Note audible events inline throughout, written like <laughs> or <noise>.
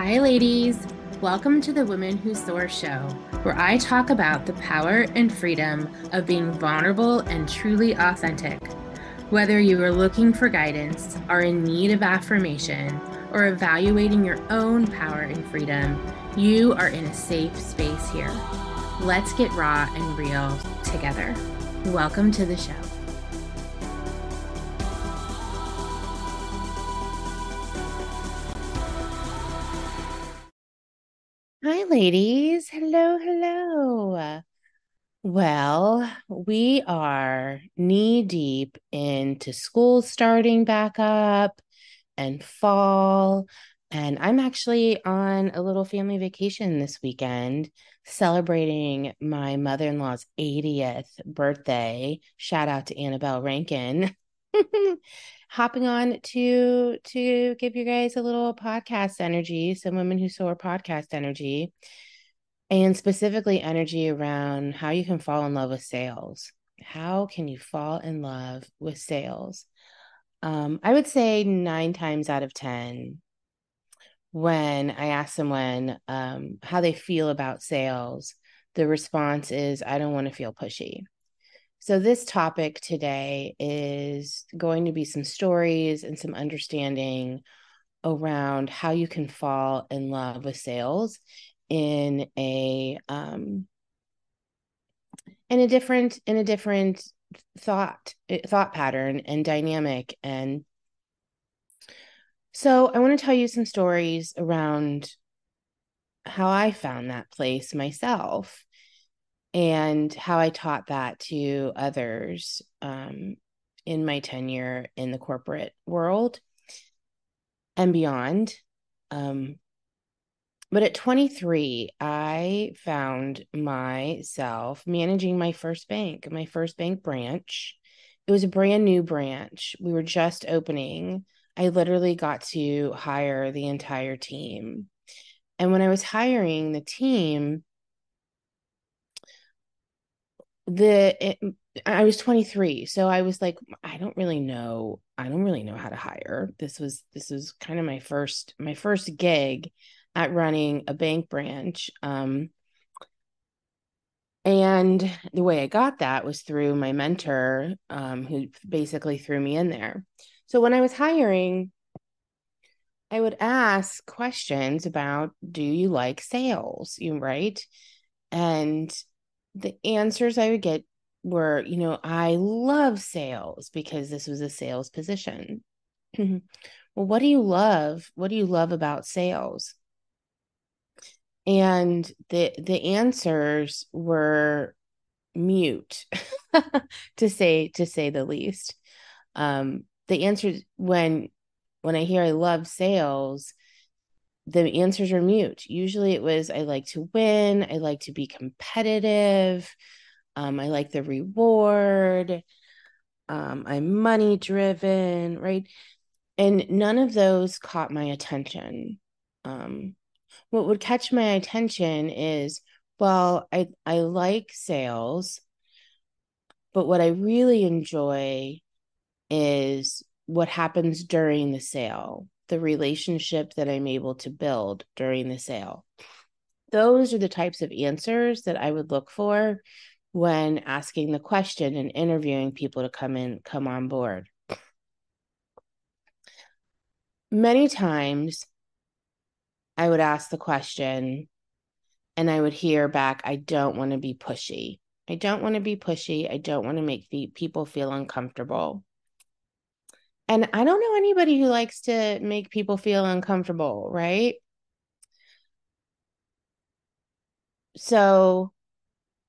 Hi, ladies. Welcome to the Women Who Soar show, where I talk about the power and freedom of being vulnerable and truly authentic. Whether you are looking for guidance, are in need of affirmation, or evaluating your own power and freedom, you are in a safe space here. Let's get raw and real together. Welcome to the show. Hi, ladies. Hello, hello. Well, we are knee deep into school starting back up and fall. And I'm actually on a little family vacation this weekend, celebrating my mother in law's 80th birthday. Shout out to Annabelle Rankin. <laughs> <laughs> Hopping on to to give you guys a little podcast energy, some women who soar podcast energy, and specifically energy around how you can fall in love with sales. How can you fall in love with sales? Um, I would say nine times out of 10, when I ask someone um, how they feel about sales, the response is, I don't want to feel pushy. So, this topic today is going to be some stories and some understanding around how you can fall in love with sales in a um, in a different in a different thought eh, thought pattern and dynamic and so i want to tell you some stories around how i found that place myself and how i taught that to others um, in my tenure in the corporate world and beyond um, but at 23, I found myself managing my first bank, my first bank branch. It was a brand new branch. We were just opening. I literally got to hire the entire team. And when I was hiring the team, the it, I was 23, so I was like, I don't really know. I don't really know how to hire. This was this was kind of my first my first gig at running a bank branch. Um, and the way I got that was through my mentor, um, who basically threw me in there. So when I was hiring, I would ask questions about do you like sales? You right? And the answers I would get were, you know, I love sales because this was a sales position. well, what do you love? What do you love about sales? and the the answers were mute <laughs> to say to say the least um the answers when when i hear i love sales the answers are mute. Usually it was i like to win. I like to be competitive. Um, i like the reward. Um, i'm money driven right? And none of those caught my attention. Um, what would catch my attention is well i i like sales but what i really enjoy is what happens during the sale the relationship that i'm able to build during the sale those are the types of answers that i would look for when asking the question and interviewing people to come in come on board many times I would ask the question and I would hear back, I don't want to be pushy. I don't want to be pushy. I don't want to make people feel uncomfortable. And I don't know anybody who likes to make people feel uncomfortable, right? So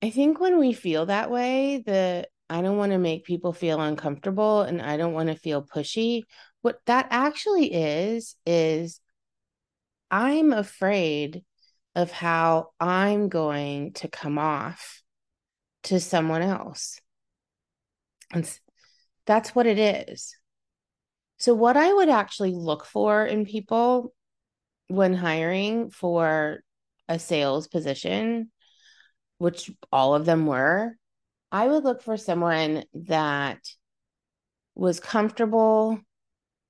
I think when we feel that way, the I don't want to make people feel uncomfortable and I don't want to feel pushy, what that actually is, is I'm afraid of how I'm going to come off to someone else. And that's what it is. So, what I would actually look for in people when hiring for a sales position, which all of them were, I would look for someone that was comfortable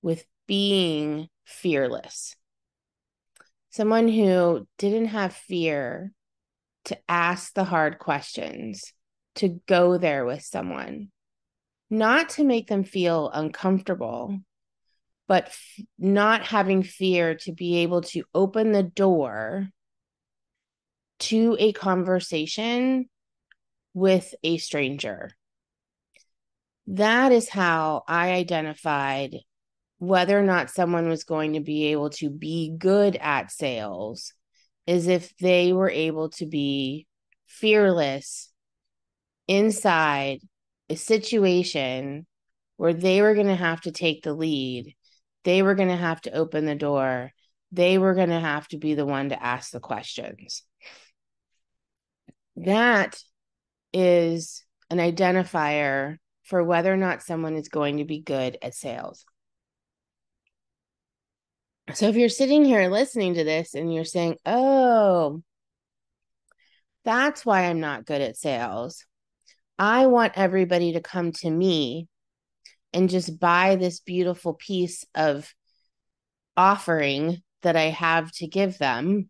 with being fearless. Someone who didn't have fear to ask the hard questions, to go there with someone, not to make them feel uncomfortable, but f- not having fear to be able to open the door to a conversation with a stranger. That is how I identified whether or not someone was going to be able to be good at sales is if they were able to be fearless inside a situation where they were going to have to take the lead, they were going to have to open the door, they were going to have to be the one to ask the questions. That is an identifier for whether or not someone is going to be good at sales. So if you're sitting here listening to this and you're saying, oh, that's why I'm not good at sales. I want everybody to come to me and just buy this beautiful piece of offering that I have to give them.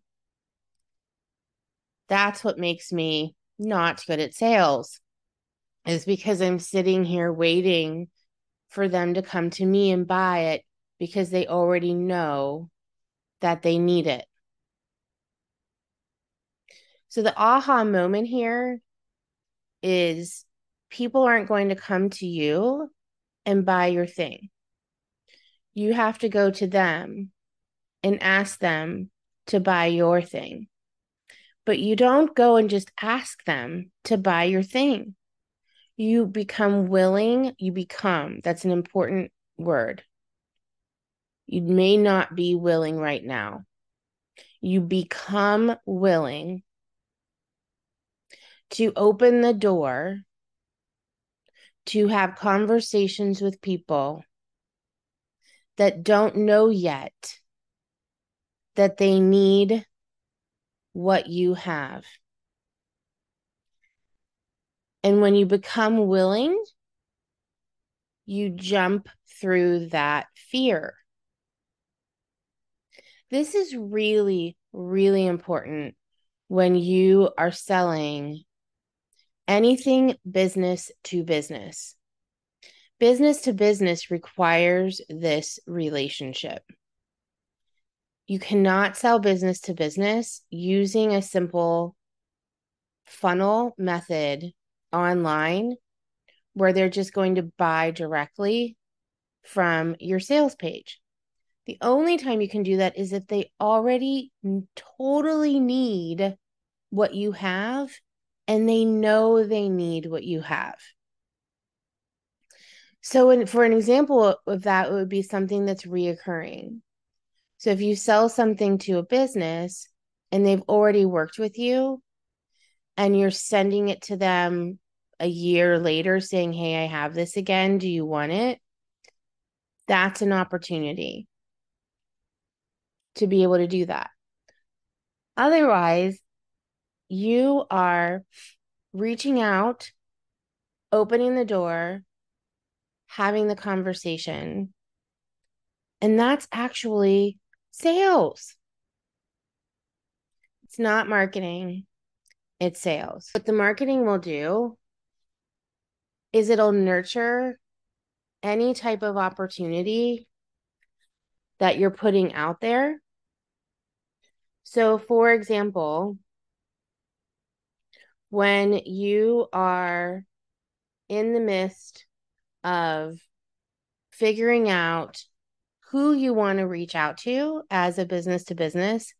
That's what makes me not good at sales, is because I'm sitting here waiting for them to come to me and buy it because they already know that they need it. So the aha moment here is people aren't going to come to you and buy your thing. You have to go to them and ask them to buy your thing. But you don't go and just ask them to buy your thing. You become willing, you become, that's an important word. You may not be willing right now. You become willing to open the door to have conversations with people that don't know yet that they need what you have. And when you become willing, you jump through that fear. This is really, really important when you are selling anything business to business. Business to business requires this relationship. You cannot sell business to business using a simple funnel method online where they're just going to buy directly from your sales page. The only time you can do that is if they already totally need what you have and they know they need what you have. So, in, for an example of that, it would be something that's reoccurring. So, if you sell something to a business and they've already worked with you and you're sending it to them a year later saying, Hey, I have this again. Do you want it? That's an opportunity to be able to do that. Otherwise, you are reaching out, opening the door, having the conversation. And that's actually sales. It's not marketing, it's sales. What the marketing will do is it'll nurture any type of opportunity that you're putting out there. So, for example, when you are in the midst of figuring out who you want to reach out to as a business to business,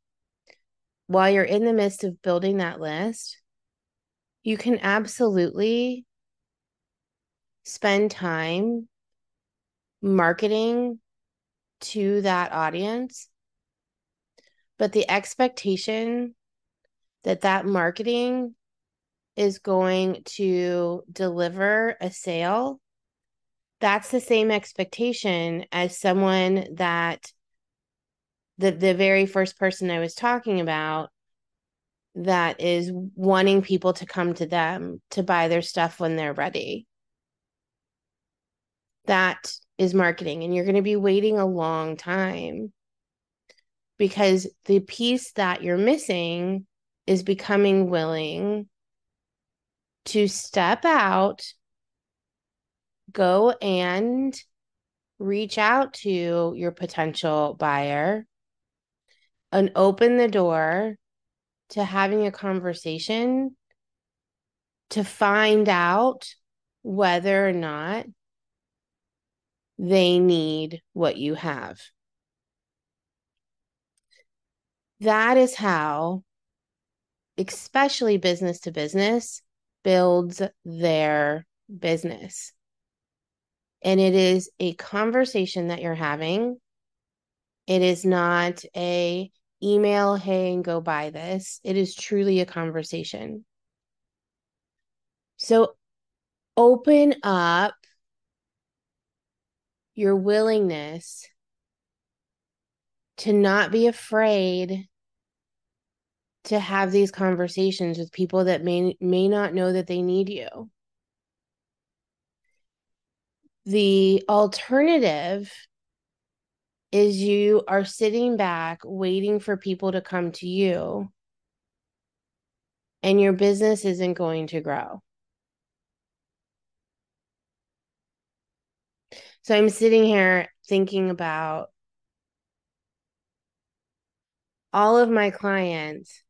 while you're in the midst of building that list, you can absolutely spend time marketing to that audience. But the expectation that that marketing is going to deliver a sale, that's the same expectation as someone that the the very first person I was talking about that is wanting people to come to them to buy their stuff when they're ready. That is marketing and you're going to be waiting a long time because the piece that you're missing is becoming willing to step out, go and reach out to your potential buyer and open the door to having a conversation to find out whether or not they need what you have. That is how, especially business to business, builds their business. And it is a conversation that you're having. It is not a email, hey, and go buy this. It is truly a conversation. So open up your willingness to not be afraid to have these conversations with people that may may not know that they need you. The alternative is you are sitting back waiting for people to come to you and your business isn't going to grow. So I'm sitting here thinking about all of my clients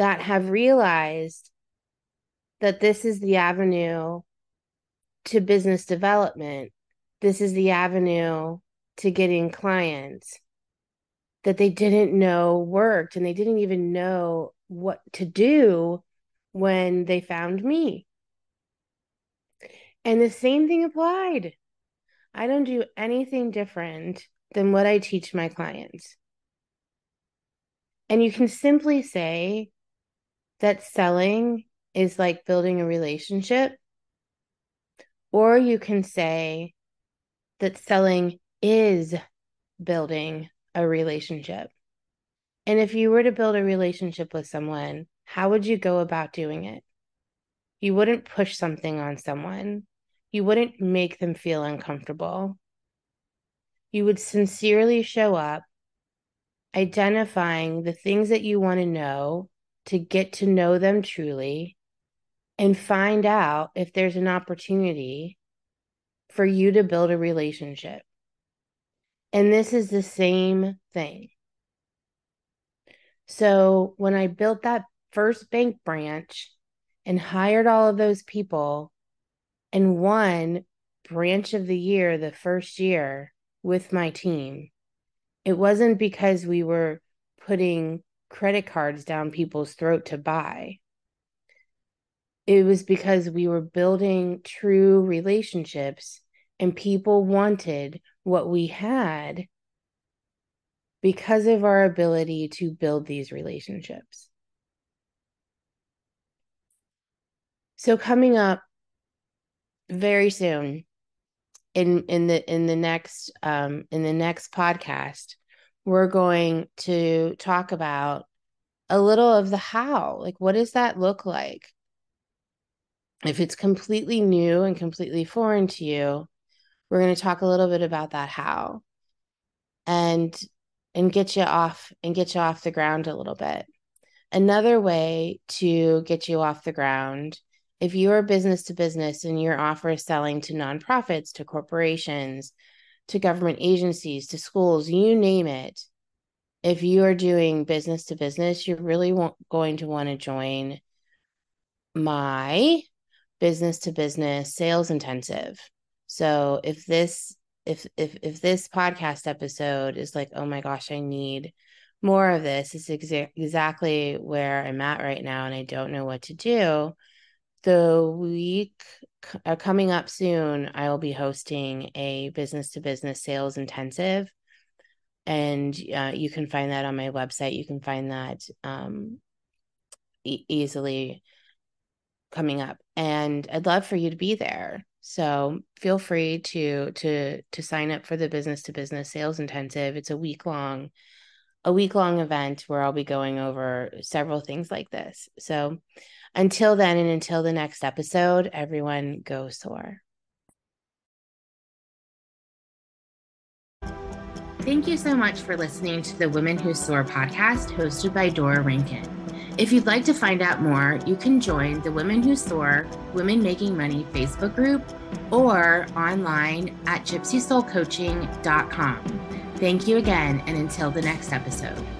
that have realized that this is the avenue to business development. This is the avenue to getting clients that they didn't know worked and they didn't even know what to do when they found me. And the same thing applied. I don't do anything different than what I teach my clients. And you can simply say that selling is like building a relationship, or you can say that selling is building a relationship. And if you were to build a relationship with someone, how would you go about doing it? You wouldn't push something on someone. You wouldn't make them feel uncomfortable. You would sincerely show up identifying the things that you want to know to get to know them truly and find out if there's an opportunity for you to build a relationship. And this is the same thing. So when I built that first bank branch and hired all of those people and won branch of the year the first year with my team, it wasn't because we were putting credit cards down people's throat to buy. It was because we were building true relationships and people wanted what we had because of our ability to build these relationships. So coming up very soon in in the in the next um in the next podcast we're going to talk about a little of the how like what does that look like? If it's completely new and completely foreign to you we're going to talk a little bit about that how and and get you off and get you off the ground a little bit. Another way to get you off the ground if you're business to business and your offer is selling to nonprofits, to corporations, to government agencies, to schools, you name it, if you are doing business to business, you're really going to want to join my business to business sales intensive. So if this if if if this podcast episode is like, oh my gosh, I need more of this, it's exa- exactly where I'm at right now, and I don't know what to do the week uh, coming up soon, I will be hosting a business to business sales intensive. And uh, you can find that on my website. You can find that um, e- easily coming up. And I'd love for you to be there. So feel free to to to sign up for the business to business sales intensive. It's a week long a week long event where I'll be going over several things like this. So until then, and until the next episode, everyone go soar. Thank you so much for listening to the Women Who Soar podcast hosted by Dora Rankin. If you'd like to find out more, you can join the Women Who Soar Women Making Money Facebook group or online at gypsysoulcoaching.com. Thank you again, and until the next episode.